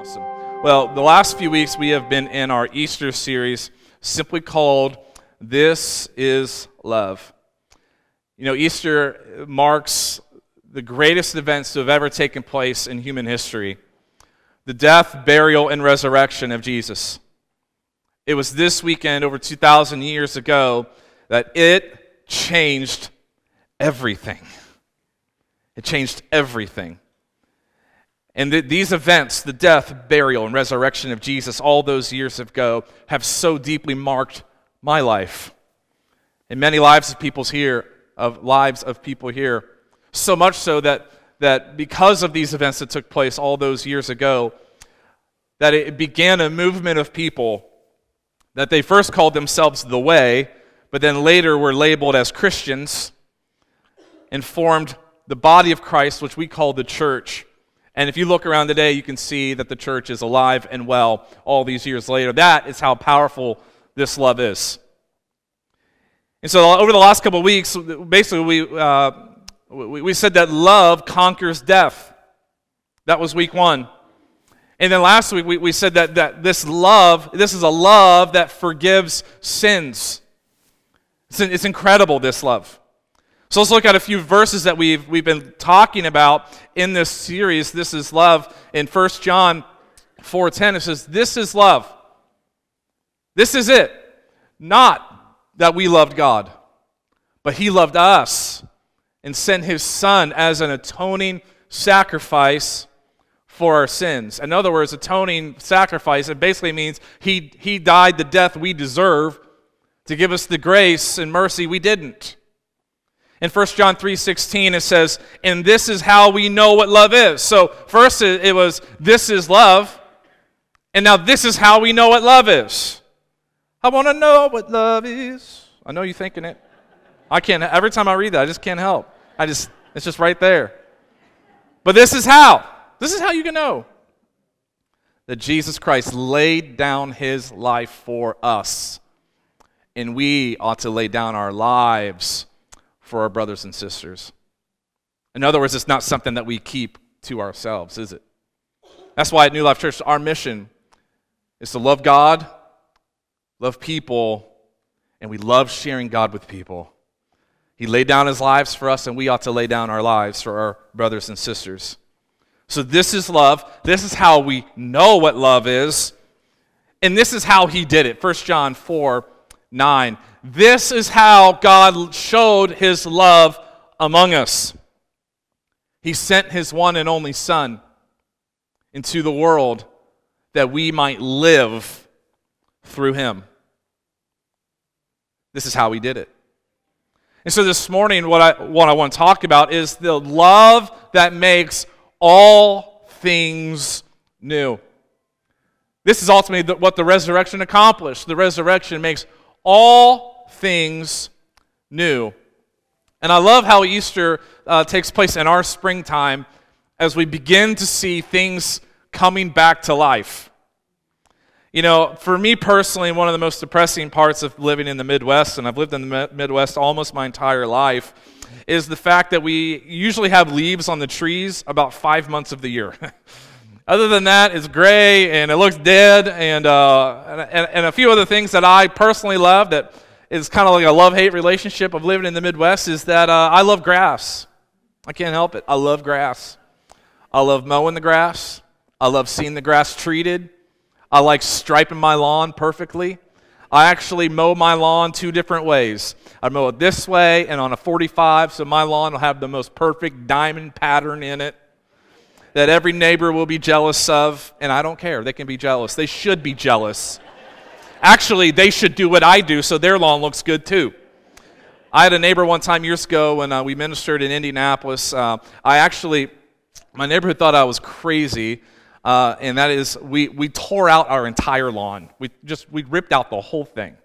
Awesome. Well, the last few weeks we have been in our Easter series simply called This is Love. You know, Easter marks the greatest events to have ever taken place in human history the death, burial, and resurrection of Jesus. It was this weekend, over 2,000 years ago, that it changed everything. It changed everything. And th- these events, the death, burial, and resurrection of Jesus, all those years ago, have so deeply marked my life and many lives of people's here, of lives of people here. So much so that, that because of these events that took place all those years ago, that it began a movement of people that they first called themselves the Way, but then later were labeled as Christians and formed the body of Christ, which we call the church. And if you look around today, you can see that the church is alive and well all these years later. That is how powerful this love is. And so, over the last couple of weeks, basically, we, uh, we, we said that love conquers death. That was week one. And then last week, we, we said that, that this love, this is a love that forgives sins. It's, it's incredible, this love. So let's look at a few verses that we've, we've been talking about in this series. This is love. In 1 John 4.10, it says, This is love. This is it. Not that we loved God, but He loved us and sent His Son as an atoning sacrifice for our sins. In other words, atoning sacrifice, it basically means He, he died the death we deserve to give us the grace and mercy we didn't. In 1 John 3:16 it says, "And this is how we know what love is." So first it was this is love, and now this is how we know what love is. I want to know what love is. I know you're thinking it. I can't, every time I read that, I just can't help. I just, it's just right there. But this is how. This is how you can know that Jesus Christ laid down his life for us. And we ought to lay down our lives for our brothers and sisters. In other words, it's not something that we keep to ourselves, is it? That's why at New Life Church, our mission is to love God love people, and we love sharing God with people. He laid down his lives for us, and we ought to lay down our lives for our brothers and sisters. So, this is love. This is how we know what love is. And this is how he did it. 1 John 4 9. This is how God showed his love among us. He sent his one and only Son into the world that we might live through him. This is how he did it. And so this morning, what I, what I want to talk about is the love that makes all things new. This is ultimately what the resurrection accomplished. The resurrection makes all things new. And I love how Easter uh, takes place in our springtime as we begin to see things coming back to life. You know, for me personally, one of the most depressing parts of living in the Midwest, and I've lived in the Midwest almost my entire life, is the fact that we usually have leaves on the trees about five months of the year. other than that, it's gray and it looks dead, and, uh, and, and a few other things that I personally love that is kind of like a love hate relationship of living in the Midwest is that uh, I love grass. I can't help it. I love grass. I love mowing the grass. I love seeing the grass treated. I like striping my lawn perfectly. I actually mow my lawn two different ways. I mow it this way and on a 45, so my lawn will have the most perfect diamond pattern in it that every neighbor will be jealous of, and I don't care. They can be jealous. They should be jealous. Actually, they should do what I do so their lawn looks good too. I had a neighbor one time years ago when uh, we ministered in Indianapolis. Uh, I actually, my neighborhood thought I was crazy uh, and that is we, we tore out our entire lawn. We just we ripped out the whole thing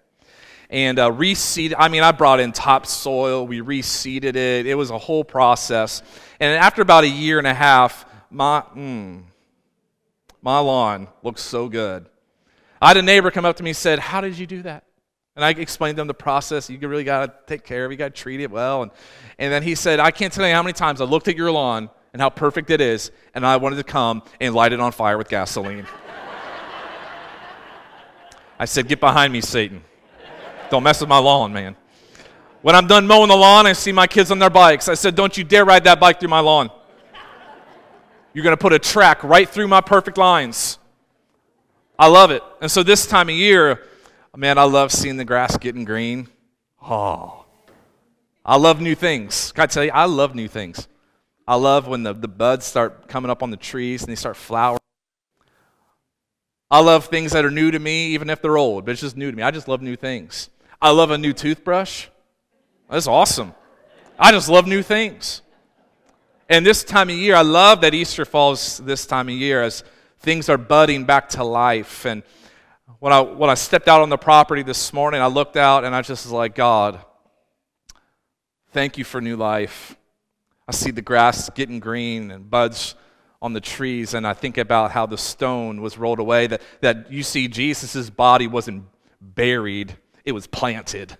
and uh, reseeded. I mean, I brought in topsoil. We reseeded it. It was a whole process. And after about a year and a half, my mm, my lawn looks so good. I had a neighbor come up to me and said, "How did you do that?" And I explained to him the process. You really got to take care of it. You got to treat it well. And, and then he said, I can't tell you how many times I looked at your lawn and how perfect it is, and I wanted to come and light it on fire with gasoline. I said, Get behind me, Satan. Don't mess with my lawn, man. When I'm done mowing the lawn, I see my kids on their bikes. I said, Don't you dare ride that bike through my lawn. You're going to put a track right through my perfect lines. I love it. And so this time of year, man, I love seeing the grass getting green. Oh, I love new things. Can I tell you, I love new things. I love when the, the buds start coming up on the trees and they start flowering. I love things that are new to me, even if they're old, but it's just new to me. I just love new things. I love a new toothbrush. That's awesome. I just love new things. And this time of year, I love that Easter falls this time of year as things are budding back to life. And when I, when I stepped out on the property this morning, I looked out and I just was like, God, thank you for new life. I see the grass getting green and buds on the trees, and I think about how the stone was rolled away, that, that you see Jesus' body wasn't buried, it was planted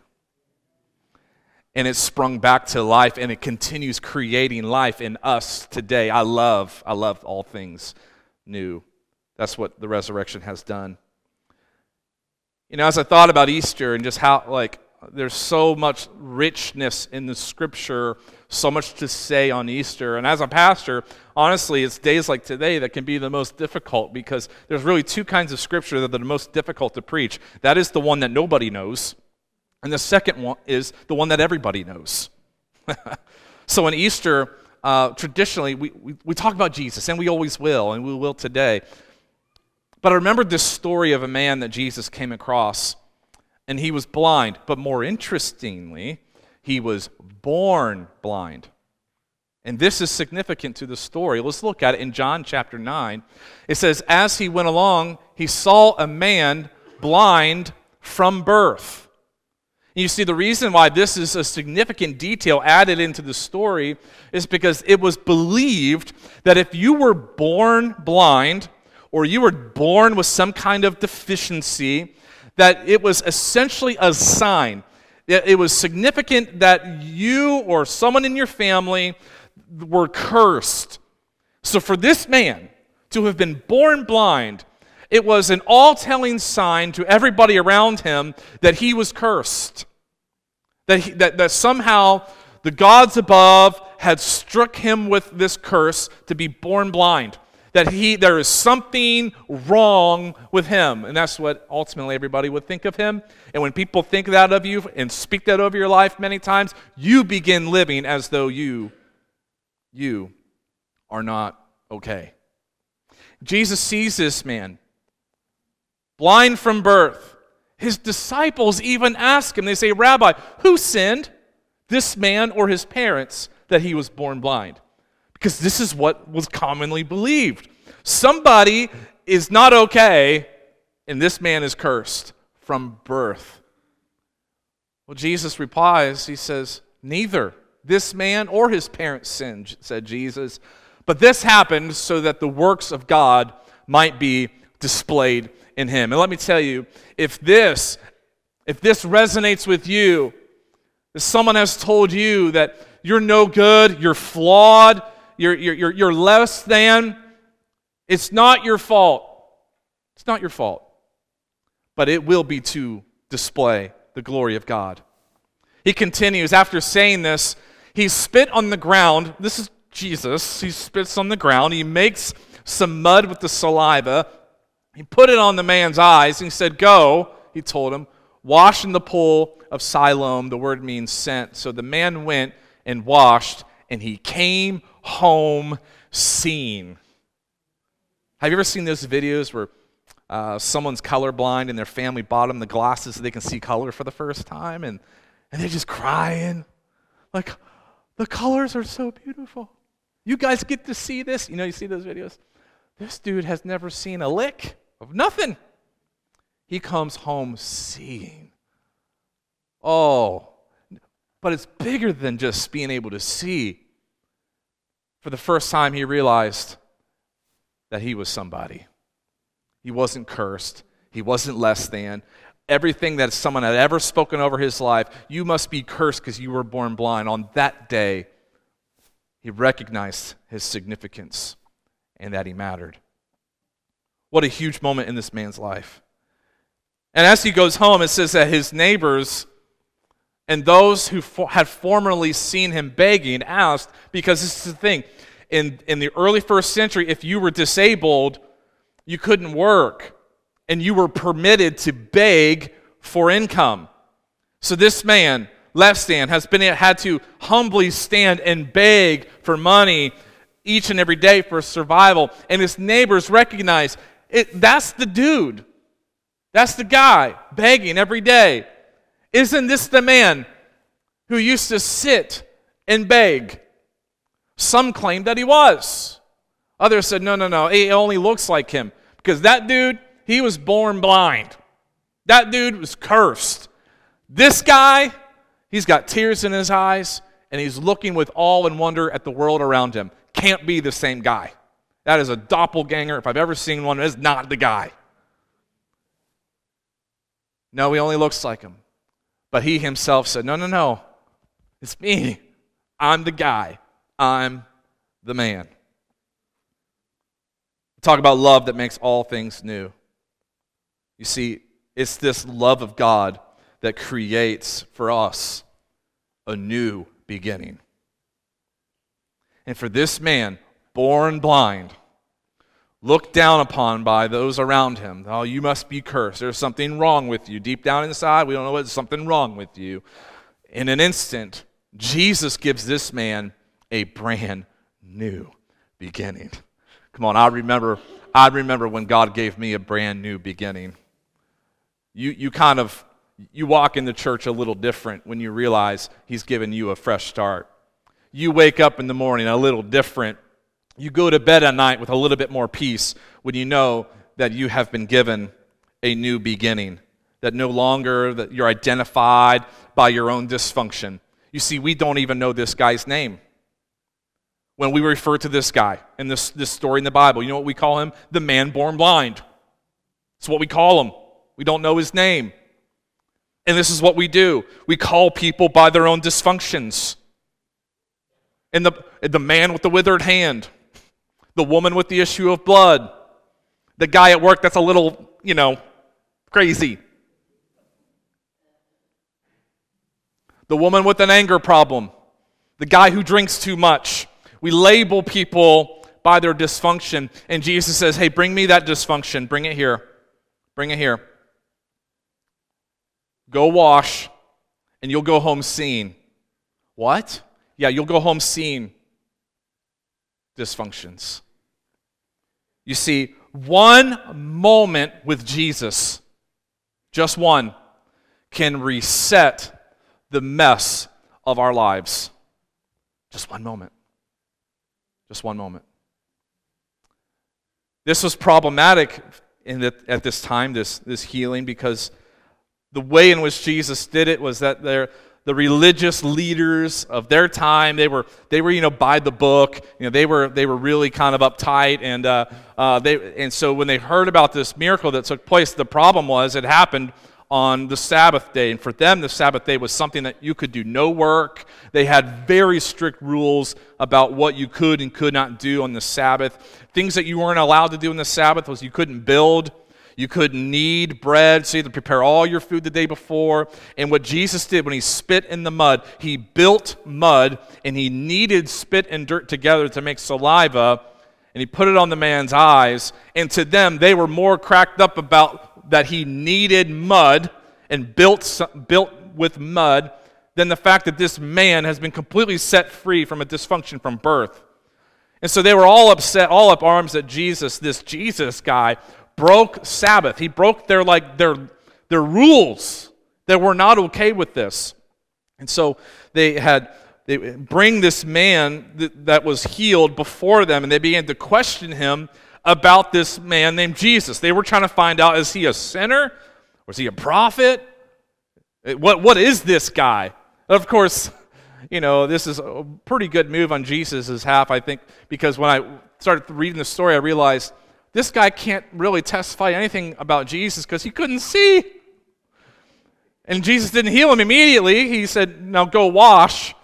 and it sprung back to life and it continues creating life in us today. I love, I love all things new. That's what the resurrection has done. You know, as I thought about Easter and just how, like, there's so much richness in the scripture, so much to say on Easter. And as a pastor, honestly, it's days like today that can be the most difficult because there's really two kinds of scripture that are the most difficult to preach. That is the one that nobody knows and the second one is the one that everybody knows. so in Easter, uh, traditionally, we, we, we talk about Jesus, and we always will, and we will today. But I remembered this story of a man that Jesus came across, and he was blind. But more interestingly, he was born blind. And this is significant to the story. Let's look at it in John chapter 9. It says, As he went along, he saw a man blind from birth. You see, the reason why this is a significant detail added into the story is because it was believed that if you were born blind or you were born with some kind of deficiency, that it was essentially a sign. It was significant that you or someone in your family were cursed. So for this man to have been born blind, it was an all telling sign to everybody around him that he was cursed. That, he, that, that somehow the gods above had struck him with this curse to be born blind. That he, there is something wrong with him. And that's what ultimately everybody would think of him. And when people think that of you and speak that over your life many times, you begin living as though you, you are not okay. Jesus sees this man, blind from birth his disciples even ask him, they say, Rabbi, who sinned, this man or his parents, that he was born blind? Because this is what was commonly believed. Somebody is not okay, and this man is cursed from birth. Well, Jesus replies, He says, Neither this man or his parents sinned, said Jesus, but this happened so that the works of God might be displayed in him. And let me tell you, if this if this resonates with you, if someone has told you that you're no good, you're flawed, you're, you're, you're, less than, it's not your fault. It's not your fault. But it will be to display the glory of God. He continues, after saying this, he spit on the ground. This is Jesus. He spits on the ground. He makes some mud with the saliva he put it on the man's eyes and he said, Go, he told him, wash in the pool of Siloam. The word means sent. So the man went and washed, and he came home seeing. Have you ever seen those videos where uh, someone's colorblind and their family bought them the glasses so they can see color for the first time? And, and they're just crying. Like, the colors are so beautiful. You guys get to see this? You know, you see those videos? This dude has never seen a lick of nothing. He comes home seeing. Oh, but it's bigger than just being able to see. For the first time, he realized that he was somebody. He wasn't cursed, he wasn't less than. Everything that someone had ever spoken over his life, you must be cursed because you were born blind. On that day, He recognized his significance and that he mattered. What a huge moment in this man's life. And as he goes home, it says that his neighbors and those who for, had formerly seen him begging asked, because this is the thing. In, in the early first century, if you were disabled, you couldn't work, and you were permitted to beg for income. So this man, left stand, has been had to humbly stand and beg for money each and every day for survival. And his neighbors recognize it, that's the dude. That's the guy begging every day. Isn't this the man who used to sit and beg? Some claimed that he was. Others said, no, no, no, it only looks like him. Because that dude, he was born blind. That dude was cursed. This guy, he's got tears in his eyes and he's looking with awe and wonder at the world around him. Can't be the same guy. That is a doppelganger. If I've ever seen one, it's not the guy. No, he only looks like him. But he himself said, No, no, no. It's me. I'm the guy. I'm the man. Talk about love that makes all things new. You see, it's this love of God that creates for us a new beginning. And for this man, born blind, looked down upon by those around him, oh, you must be cursed. There's something wrong with you. Deep down inside, we don't know what's something wrong with you. In an instant, Jesus gives this man a brand new beginning. Come on, I remember, I remember when God gave me a brand new beginning. You, you kind of you walk in the church a little different when you realize he's given you a fresh start. You wake up in the morning a little different. You go to bed at night with a little bit more peace when you know that you have been given a new beginning, that no longer that you're identified by your own dysfunction. You see, we don't even know this guy's name. When we refer to this guy in this, this story in the Bible, you know what we call him? The man born blind. It's what we call him. We don't know his name. And this is what we do we call people by their own dysfunctions. And the, the man with the withered hand, the woman with the issue of blood, the guy at work that's a little, you know, crazy, the woman with an anger problem, the guy who drinks too much. We label people by their dysfunction. And Jesus says, hey, bring me that dysfunction. Bring it here. Bring it here. Go wash, and you'll go home seeing. What? Yeah, you'll go home seeing dysfunctions. You see, one moment with Jesus, just one, can reset the mess of our lives. Just one moment. Just one moment. This was problematic in the, at this time, this, this healing, because the way in which Jesus did it was that the religious leaders of their time they were they were you know by the book you know they were they were really kind of uptight and uh, uh, they and so when they heard about this miracle that took place the problem was it happened on the Sabbath day. And for them, the Sabbath day was something that you could do no work. They had very strict rules about what you could and could not do on the Sabbath. Things that you weren't allowed to do on the Sabbath was you couldn't build, you could knead bread, so you had to prepare all your food the day before. And what Jesus did when he spit in the mud, he built mud and he kneaded spit and dirt together to make saliva, and he put it on the man's eyes. And to them, they were more cracked up about that he kneaded mud and built, built with mud than the fact that this man has been completely set free from a dysfunction from birth. And so they were all upset, all up arms at Jesus, this Jesus guy broke Sabbath. He broke their like their their rules that were not okay with this. And so they had they bring this man that, that was healed before them and they began to question him about this man named Jesus. They were trying to find out is he a sinner? Or is he a prophet? What, what is this guy? Of course, you know, this is a pretty good move on Jesus' half, I think, because when I started reading the story, I realized this guy can't really testify anything about Jesus because he couldn't see. And Jesus didn't heal him immediately. He said, Now go wash.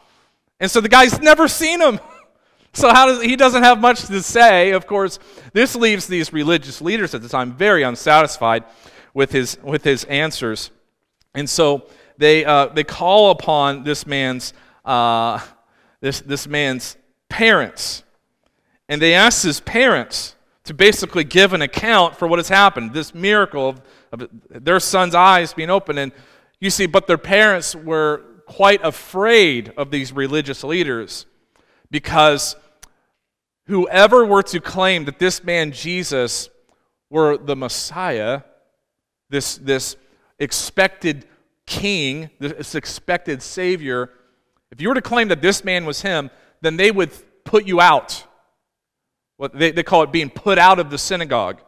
And so the guy's never seen him. So how does he doesn't have much to say? Of course, this leaves these religious leaders at the time very unsatisfied with his with his answers, and so they uh, they call upon this man's uh, this this man's parents, and they ask his parents to basically give an account for what has happened, this miracle of, of their son's eyes being opened, and you see, but their parents were quite afraid of these religious leaders because whoever were to claim that this man Jesus were the Messiah, this, this expected king, this expected savior, if you were to claim that this man was him, then they would put you out. What they, they call it being put out of the synagogue.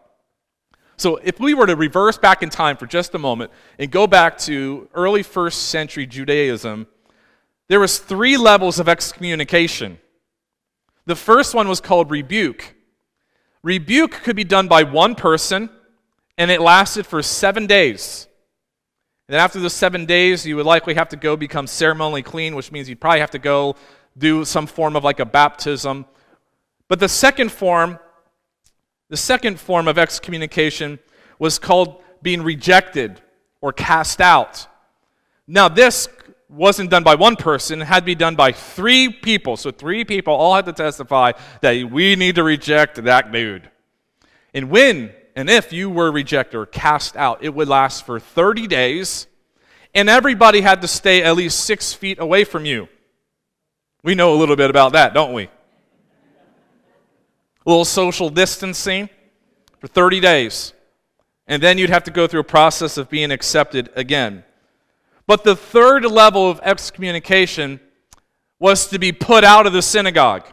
So if we were to reverse back in time for just a moment and go back to early first century Judaism, there was three levels of excommunication. The first one was called rebuke. Rebuke could be done by one person, and it lasted for seven days. And then after those seven days, you would likely have to go become ceremonially clean, which means you'd probably have to go do some form of like a baptism. But the second form, the second form of excommunication was called being rejected or cast out. Now, this wasn't done by one person, it had to be done by three people. So, three people all had to testify that we need to reject that dude. And when and if you were rejected or cast out, it would last for 30 days, and everybody had to stay at least six feet away from you. We know a little bit about that, don't we? A little social distancing for 30 days. And then you'd have to go through a process of being accepted again. But the third level of excommunication was to be put out of the synagogue.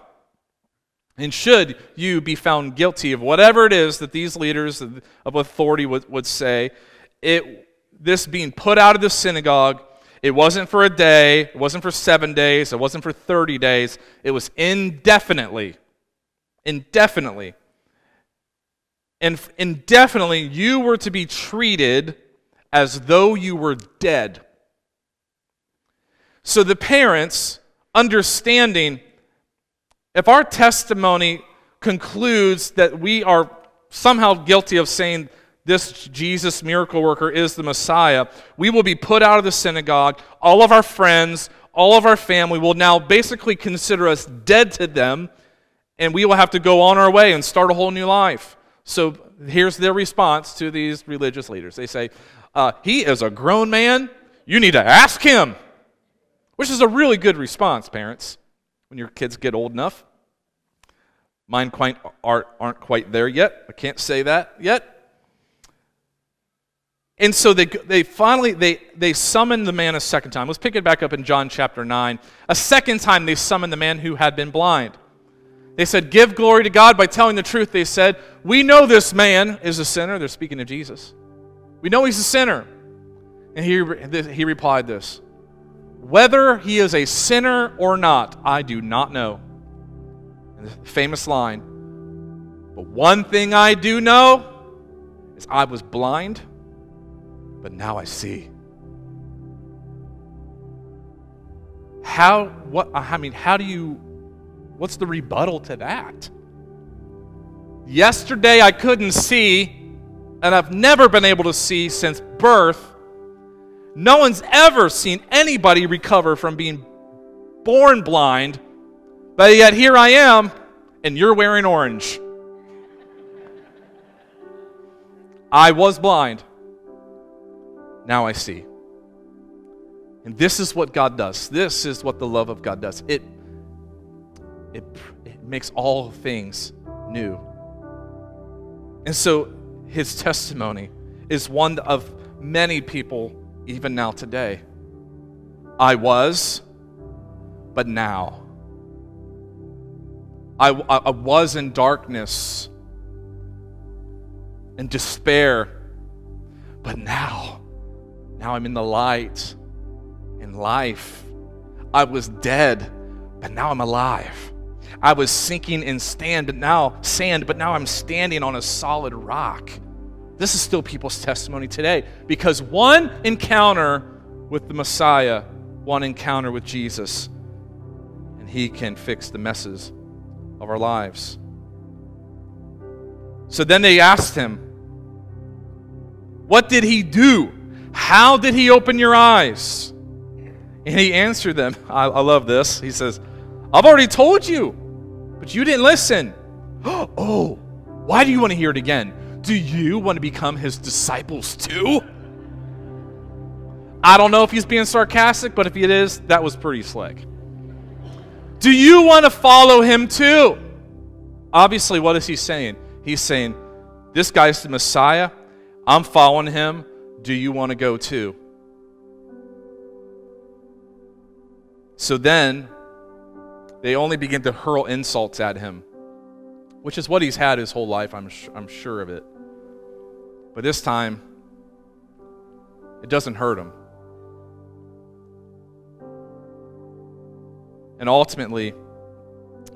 And should you be found guilty of whatever it is that these leaders of authority would, would say, it, this being put out of the synagogue, it wasn't for a day, it wasn't for seven days, it wasn't for 30 days, it was indefinitely. Indefinitely. And indefinitely, you were to be treated as though you were dead. So the parents, understanding if our testimony concludes that we are somehow guilty of saying this Jesus miracle worker is the Messiah, we will be put out of the synagogue. All of our friends, all of our family will now basically consider us dead to them, and we will have to go on our way and start a whole new life. So here's their response to these religious leaders they say, uh, He is a grown man. You need to ask him which is a really good response, parents, when your kids get old enough. Mine quite aren't, aren't quite there yet. I can't say that yet. And so they, they finally they, they summon the man a second time. Let's pick it back up in John chapter 9. A second time they summoned the man who had been blind. They said, Give glory to God by telling the truth. They said, We know this man is a sinner. They're speaking to Jesus. We know he's a sinner. And he, he replied this whether he is a sinner or not, I do not know. And the famous line. But one thing I do know is I was blind, but now I see. How, what, I mean, how do you, what's the rebuttal to that? Yesterday I couldn't see, and I've never been able to see since birth. No one's ever seen anybody recover from being born blind, but yet here I am, and you're wearing orange. I was blind. Now I see. And this is what God does. This is what the love of God does. It, it, it makes all things new. And so his testimony is one of many people even now today. I was, but now. I, I, I was in darkness and despair, but now, now I'm in the light in life. I was dead, but now I'm alive. I was sinking in stand, but now sand, but now I'm standing on a solid rock. This is still people's testimony today because one encounter with the Messiah, one encounter with Jesus, and he can fix the messes of our lives. So then they asked him, What did he do? How did he open your eyes? And he answered them. I, I love this. He says, I've already told you, but you didn't listen. oh, why do you want to hear it again? Do you want to become his disciples too? I don't know if he's being sarcastic, but if he is, that was pretty slick. Do you want to follow him too? Obviously, what is he saying? He's saying, This guy's the Messiah. I'm following him. Do you want to go too? So then they only begin to hurl insults at him, which is what he's had his whole life, I'm, I'm sure of it. But this time, it doesn't hurt him. And ultimately,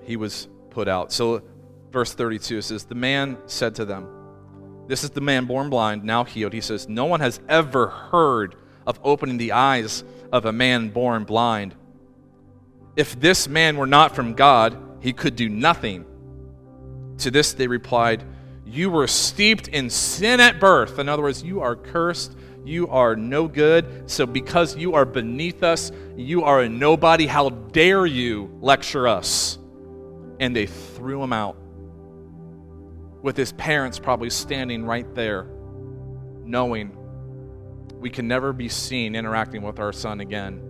he was put out. So, verse 32 says, The man said to them, This is the man born blind, now healed. He says, No one has ever heard of opening the eyes of a man born blind. If this man were not from God, he could do nothing. To this they replied, You were steeped in sin at birth. In other words, you are cursed. You are no good. So, because you are beneath us, you are a nobody. How dare you lecture us? And they threw him out, with his parents probably standing right there, knowing we can never be seen interacting with our son again.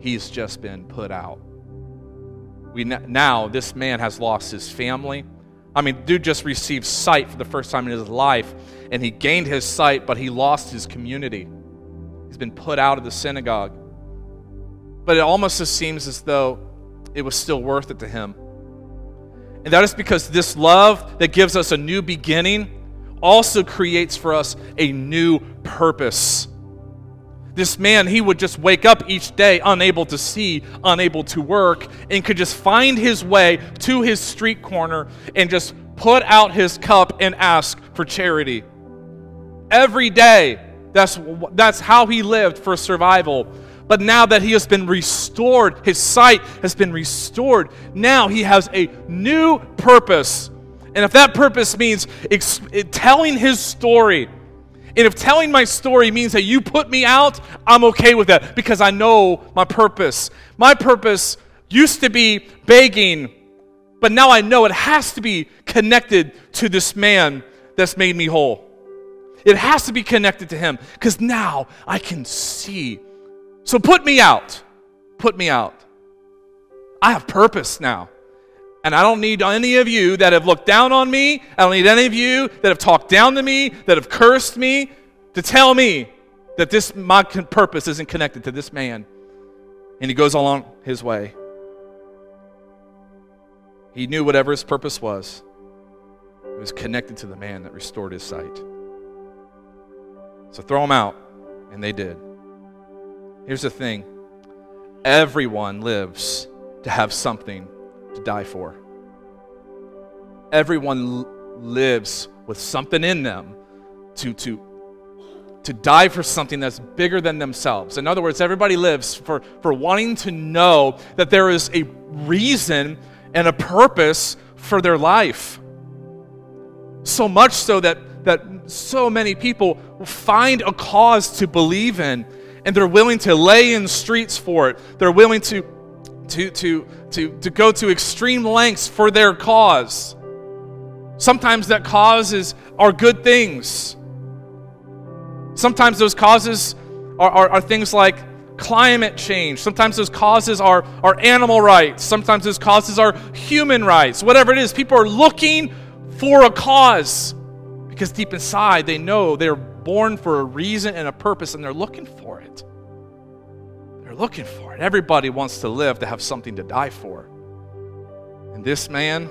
He's just been put out we now this man has lost his family. I mean, dude just received sight for the first time in his life, and he gained his sight, but he lost his community. He's been put out of the synagogue. But it almost just seems as though it was still worth it to him. And that is because this love that gives us a new beginning also creates for us a new purpose. This man, he would just wake up each day unable to see, unable to work, and could just find his way to his street corner and just put out his cup and ask for charity. Every day, that's, that's how he lived for survival. But now that he has been restored, his sight has been restored, now he has a new purpose. And if that purpose means ex- telling his story, and if telling my story means that you put me out, I'm okay with that because I know my purpose. My purpose used to be begging, but now I know it has to be connected to this man that's made me whole. It has to be connected to him because now I can see. So put me out. Put me out. I have purpose now. And I don't need any of you that have looked down on me. I don't need any of you that have talked down to me, that have cursed me, to tell me that this my purpose isn't connected to this man. And he goes along his way. He knew whatever his purpose was, it was connected to the man that restored his sight. So throw him out, and they did. Here's the thing everyone lives to have something to die for. Everyone lives with something in them to, to, to die for something that's bigger than themselves. In other words, everybody lives for, for wanting to know that there is a reason and a purpose for their life. So much so that, that so many people find a cause to believe in and they're willing to lay in streets for it. They're willing to to, to, to, to go to extreme lengths for their cause. Sometimes that causes are good things. Sometimes those causes are, are, are things like climate change. Sometimes those causes are, are animal rights. Sometimes those causes are human rights. Whatever it is, people are looking for a cause because deep inside they know they're born for a reason and a purpose and they're looking for it. They're looking for it. Everybody wants to live to have something to die for. And this man,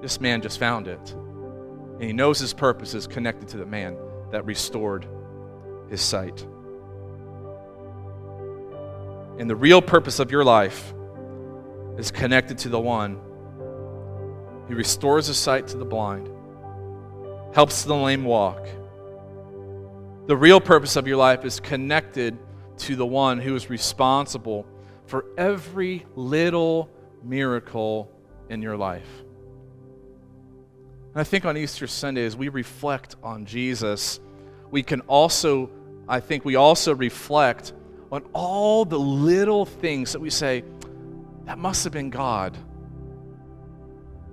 this man just found it. And he knows his purpose is connected to the man that restored his sight. And the real purpose of your life is connected to the one who restores the sight to the blind, helps the lame walk. The real purpose of your life is connected to the one who is responsible for every little miracle in your life. And I think on Easter Sunday, as we reflect on Jesus, we can also, I think we also reflect on all the little things that we say, that must have been God.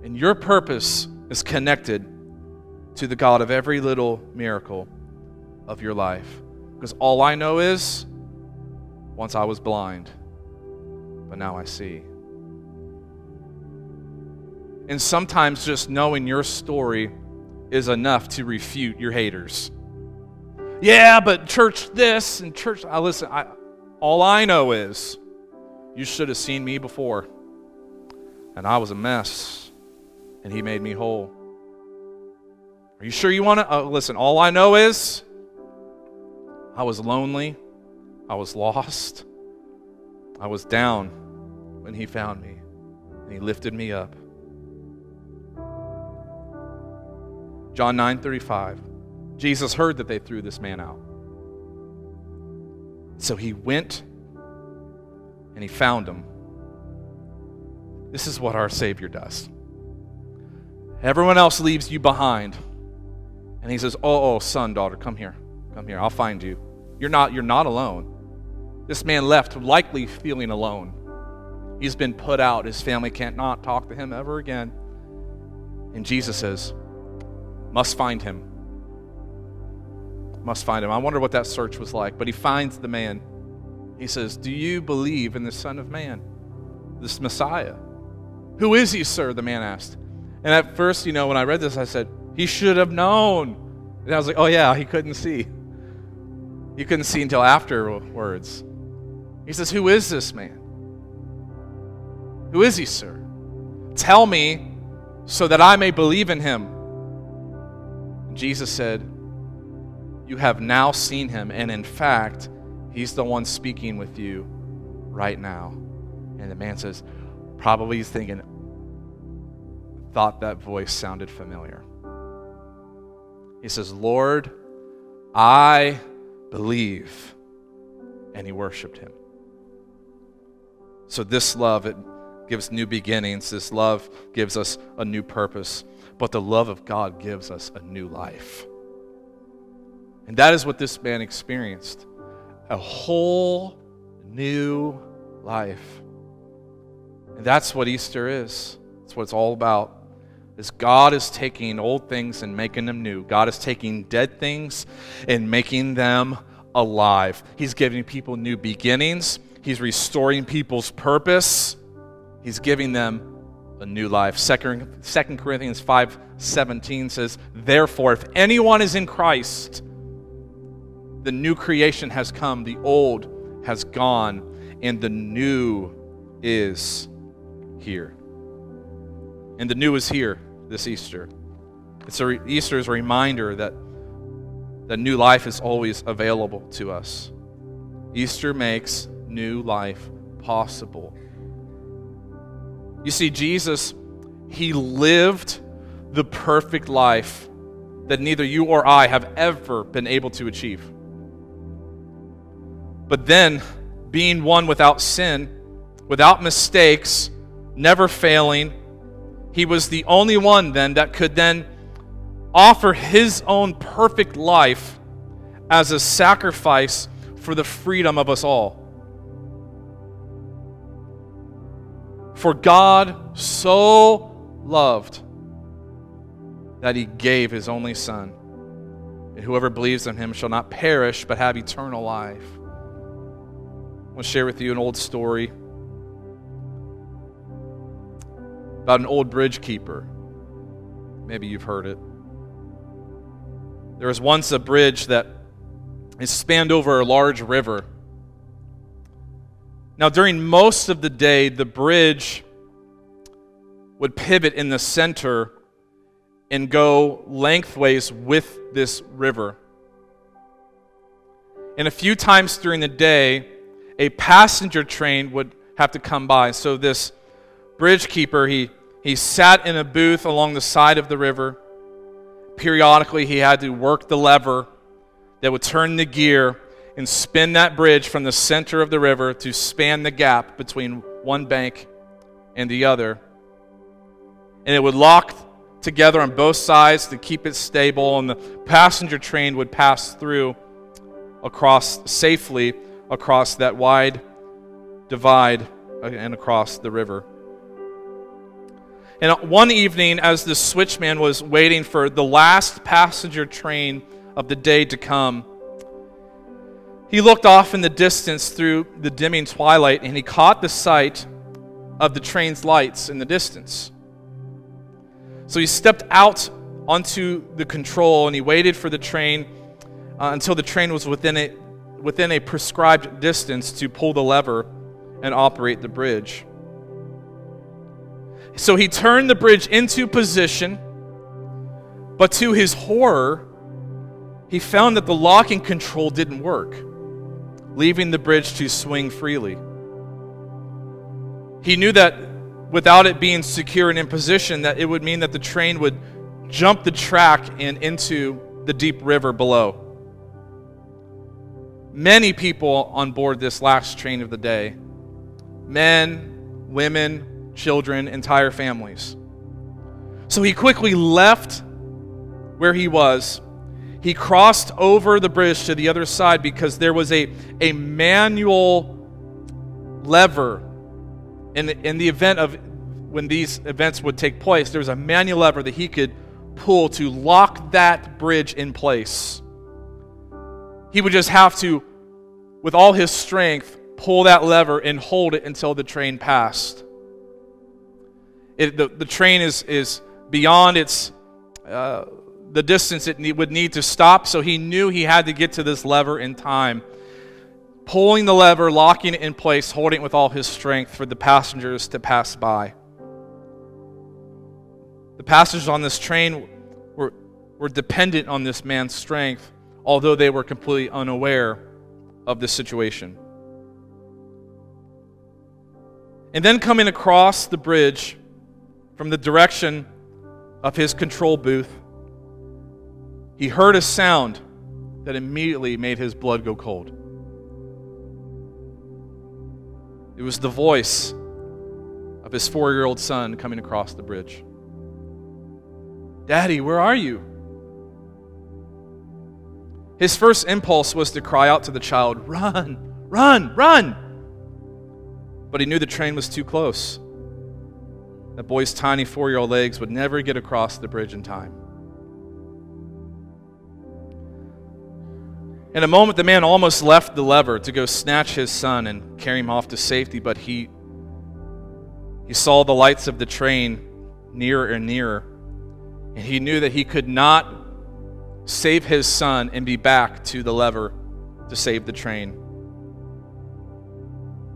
And your purpose is connected to the God of every little miracle of your life. Because all I know is once I was blind, but now I see. And sometimes just knowing your story is enough to refute your haters. Yeah, but church this and church. I listen. I, all I know is you should have seen me before, and I was a mess, and He made me whole. Are you sure you want to? Uh, listen. All I know is I was lonely, I was lost, I was down when He found me, and He lifted me up. John 9:35. Jesus heard that they threw this man out. So he went and he found him. This is what our Savior does. Everyone else leaves you behind. And he says, Oh, oh, son, daughter, come here. Come here. I'll find you. You're not, you're not alone. This man left, likely feeling alone. He's been put out. His family can't not talk to him ever again. And Jesus says, must find him. Must find him. I wonder what that search was like. But he finds the man. He says, Do you believe in the Son of Man, this Messiah? Who is he, sir? The man asked. And at first, you know, when I read this, I said, He should have known. And I was like, Oh, yeah, he couldn't see. He couldn't see until afterwards. He says, Who is this man? Who is he, sir? Tell me so that I may believe in him. Jesus said, You have now seen him, and in fact, he's the one speaking with you right now. And the man says, Probably he's thinking, thought that voice sounded familiar. He says, Lord, I believe. And he worshiped him. So, this love, it gives new beginnings. This love gives us a new purpose but the love of God gives us a new life. And that is what this man experienced a whole new life. And that's what Easter is. That's what it's all about. Is God is taking old things and making them new. God is taking dead things and making them alive. He's giving people new beginnings. He's restoring people's purpose. He's giving them a new life. 2 Corinthians 5 17 says, Therefore, if anyone is in Christ, the new creation has come, the old has gone, and the new is here. And the new is here this Easter. It's a, Easter is a reminder that, that new life is always available to us. Easter makes new life possible. You see, Jesus, he lived the perfect life that neither you or I have ever been able to achieve. But then, being one without sin, without mistakes, never failing, he was the only one then that could then offer his own perfect life as a sacrifice for the freedom of us all. For God so loved that he gave his only Son. And whoever believes in him shall not perish, but have eternal life. I want to share with you an old story about an old bridge keeper. Maybe you've heard it. There was once a bridge that is spanned over a large river. Now, during most of the day, the bridge would pivot in the center and go lengthways with this river. And a few times during the day, a passenger train would have to come by. So this bridge keeper, he, he sat in a booth along the side of the river. Periodically, he had to work the lever that would turn the gear and spin that bridge from the center of the river to span the gap between one bank and the other. And it would lock together on both sides to keep it stable, and the passenger train would pass through across safely across that wide divide uh, and across the river. And one evening, as the switchman was waiting for the last passenger train of the day to come, he looked off in the distance through the dimming twilight and he caught the sight of the train's lights in the distance. So he stepped out onto the control and he waited for the train uh, until the train was within a, within a prescribed distance to pull the lever and operate the bridge. So he turned the bridge into position, but to his horror, he found that the locking control didn't work, leaving the bridge to swing freely. He knew that without it being secure and in position, that it would mean that the train would jump the track and into the deep river below. Many people on board this last train of the day men, women, children, entire families. So he quickly left where he was. He crossed over the bridge to the other side because there was a, a manual lever in the, in the event of when these events would take place, there was a manual lever that he could pull to lock that bridge in place. He would just have to, with all his strength, pull that lever and hold it until the train passed. It, the, the train is, is beyond its, uh, the distance it would need to stop, so he knew he had to get to this lever in time pulling the lever, locking it in place, holding it with all his strength for the passengers to pass by. The passengers on this train were, were dependent on this man's strength, although they were completely unaware of the situation. And then coming across the bridge from the direction of his control booth, he heard a sound that immediately made his blood go cold. It was the voice of his four year old son coming across the bridge. Daddy, where are you? His first impulse was to cry out to the child, Run, run, run! But he knew the train was too close. That boy's tiny four year old legs would never get across the bridge in time. In a moment, the man almost left the lever to go snatch his son and carry him off to safety, but he, he saw the lights of the train nearer and nearer, and he knew that he could not save his son and be back to the lever to save the train.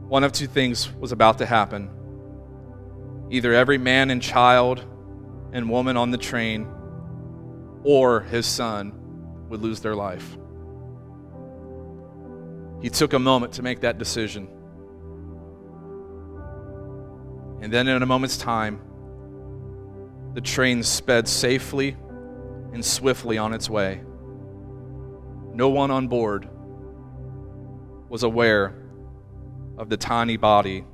One of two things was about to happen. Either every man and child and woman on the train or his son would lose their life. He took a moment to make that decision. And then, in a moment's time, the train sped safely and swiftly on its way. No one on board was aware of the tiny body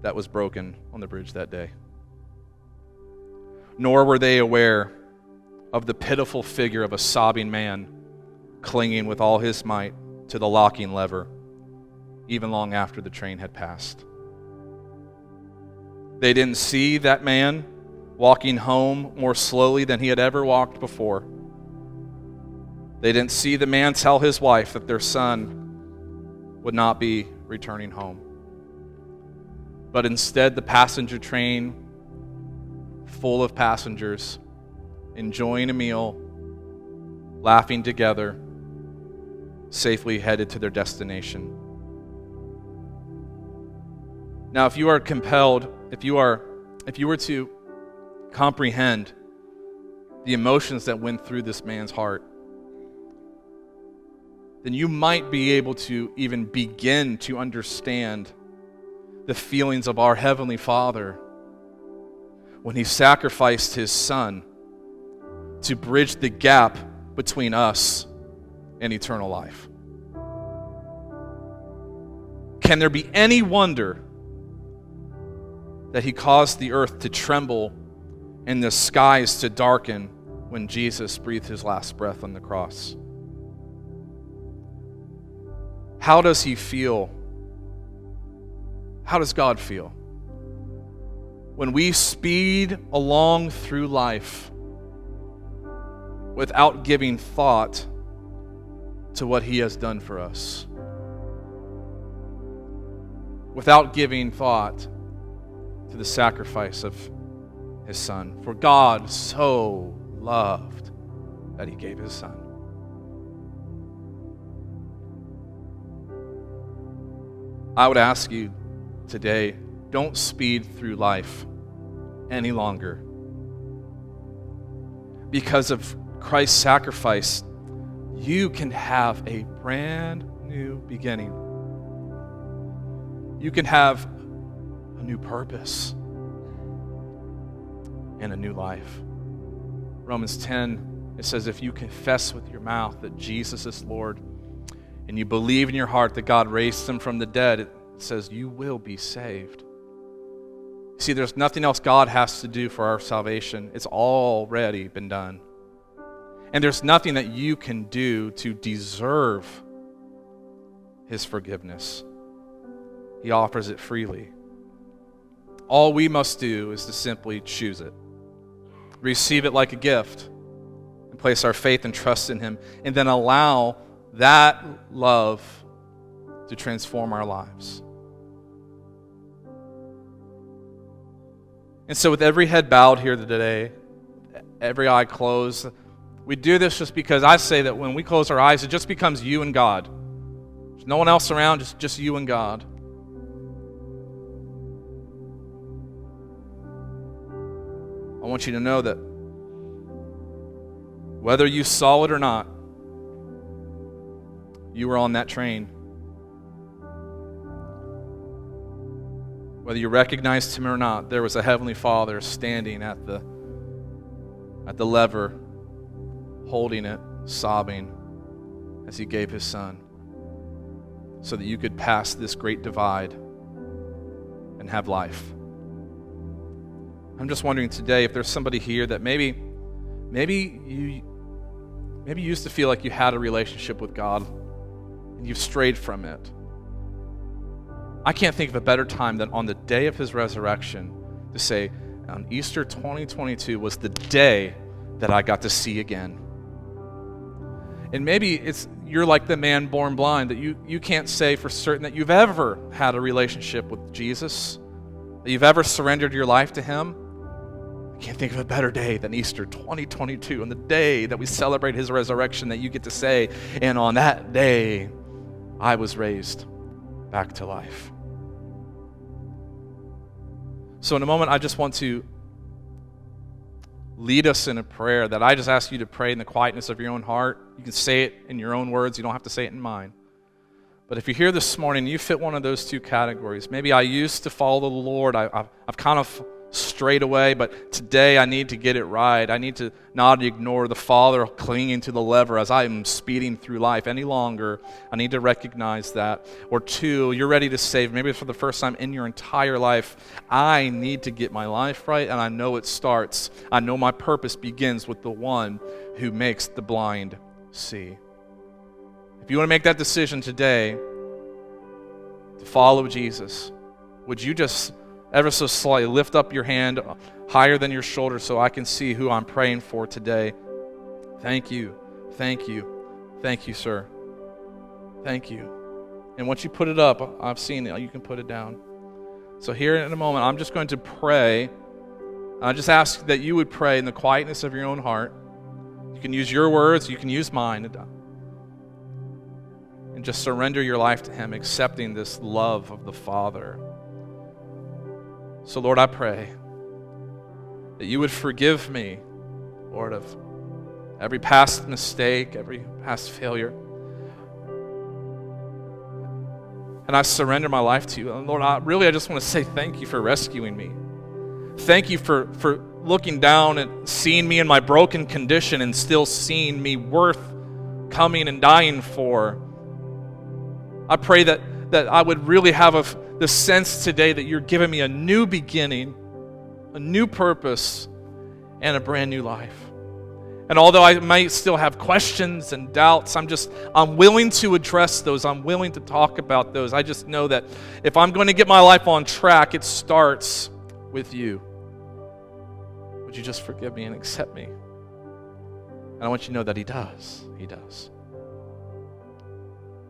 that was broken on the bridge that day. Nor were they aware of the pitiful figure of a sobbing man clinging with all his might to the locking lever, even long after the train had passed. They didn't see that man walking home more slowly than he had ever walked before. They didn't see the man tell his wife that their son would not be returning home. But instead, the passenger train, full of passengers, enjoying a meal, laughing together, safely headed to their destination. Now, if you are compelled, if you are if you were to comprehend the emotions that went through this man's heart, then you might be able to even begin to understand the feelings of our Heavenly Father when He sacrificed His Son to bridge the gap between us and eternal life. Can there be any wonder that he caused the earth to tremble and the skies to darken when Jesus breathed his last breath on the cross. How does he feel? How does God feel? When we speed along through life without giving thought to what he has done for us, without giving thought to the sacrifice of his son. For God so loved that he gave his son. I would ask you today don't speed through life any longer. Because of Christ's sacrifice, you can have a brand new beginning. You can have a new purpose and a new life. Romans 10, it says, If you confess with your mouth that Jesus is Lord, and you believe in your heart that God raised him from the dead, it says you will be saved. See, there's nothing else God has to do for our salvation. It's already been done. And there's nothing that you can do to deserve his forgiveness. He offers it freely. All we must do is to simply choose it, receive it like a gift, and place our faith and trust in him, and then allow that love to transform our lives. And so, with every head bowed here today, every eye closed, we do this just because I say that when we close our eyes, it just becomes you and God. There's no one else around, just, just you and God. I want you to know that whether you saw it or not, you were on that train. Whether you recognized him or not, there was a heavenly Father standing at the at the lever, holding it, sobbing as he gave his son so that you could pass this great divide and have life. I'm just wondering today if there's somebody here that maybe maybe you maybe you used to feel like you had a relationship with God and you've strayed from it. I can't think of a better time than on the day of his resurrection to say, on Easter 2022 was the day that I got to see again. And maybe it's you're like the man born blind that you, you can't say for certain that you've ever had a relationship with Jesus, that you've ever surrendered your life to him. I can't think of a better day than Easter 2022 and the day that we celebrate his resurrection that you get to say, and on that day I was raised back to life. So, in a moment, I just want to lead us in a prayer that I just ask you to pray in the quietness of your own heart. You can say it in your own words, you don't have to say it in mine. But if you're here this morning, you fit one of those two categories. Maybe I used to follow the Lord, I, have kind of strayed away, but today I need to get it right. I need to not ignore the Father clinging to the lever as I am speeding through life any longer. I need to recognize that. Or two, you're ready to save, maybe for the first time in your entire life. I need to get my life right, and I know it starts. I know my purpose begins with the one who makes the blind see. If you want to make that decision today to follow Jesus, would you just ever so slightly. Lift up your hand higher than your shoulder so I can see who I'm praying for today. Thank you. Thank you. Thank you, sir. Thank you. And once you put it up, I've seen it. You can put it down. So, here in a moment, I'm just going to pray. I just ask that you would pray in the quietness of your own heart. You can use your words, you can use mine. And just surrender your life to Him, accepting this love of the Father. So, Lord, I pray that you would forgive me, Lord, of every past mistake, every past failure. And I surrender my life to you. And Lord, I, really, I just want to say thank you for rescuing me. Thank you for, for looking down and seeing me in my broken condition and still seeing me worth coming and dying for. I pray that, that I would really have a the sense today that you're giving me a new beginning, a new purpose, and a brand new life. And although I might still have questions and doubts, I'm just I'm willing to address those. I'm willing to talk about those. I just know that if I'm going to get my life on track, it starts with you. You just forgive me and accept me? And I want you to know that he does. He does.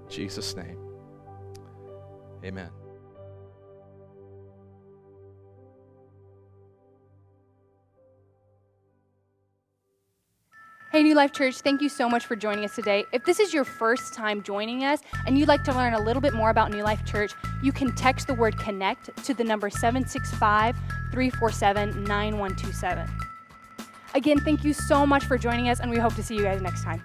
In Jesus' name. Amen. Hey, New Life Church, thank you so much for joining us today. If this is your first time joining us and you'd like to learn a little bit more about New Life Church, you can text the word connect to the number 765 347 9127. Again, thank you so much for joining us, and we hope to see you guys next time.